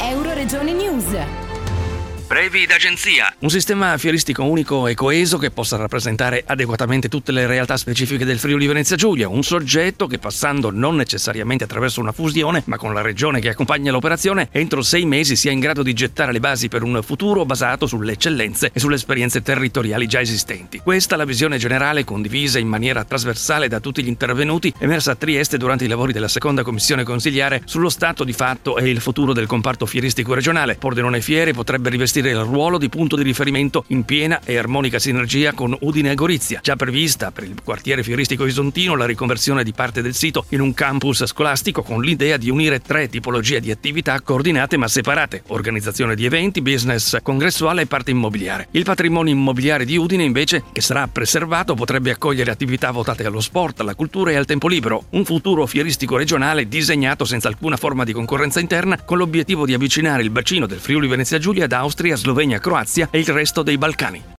Euroregione News. Brevi d'agenzia. Un sistema fieristico unico e coeso che possa rappresentare adeguatamente tutte le realtà specifiche del Friuli Venezia Giulia. Un soggetto che passando non necessariamente attraverso una fusione, ma con la regione che accompagna l'operazione, entro sei mesi sia in grado di gettare le basi per un futuro basato sulle eccellenze e sulle esperienze territoriali già esistenti. Questa è la visione generale condivisa in maniera trasversale da tutti gli intervenuti, emersa a Trieste durante i lavori della seconda commissione consigliare sullo stato di fatto e il futuro del comparto fieristico regionale. Pordenone Fiere potrebbe rivestire rivestire il ruolo di punto di riferimento in piena e armonica sinergia con Udine e Gorizia. Già prevista per il quartiere fieristico isontino la riconversione di parte del sito in un campus scolastico con l'idea di unire tre tipologie di attività coordinate ma separate: organizzazione di eventi, business congressuale e parte immobiliare. Il patrimonio immobiliare di Udine invece, che sarà preservato, potrebbe accogliere attività votate allo sport, alla cultura e al tempo libero, un futuro fieristico regionale disegnato senza alcuna forma di concorrenza interna con l'obiettivo di avvicinare il bacino del Friuli Venezia Giulia ad Austria Slovenia, Croazia e il resto dei Balcani.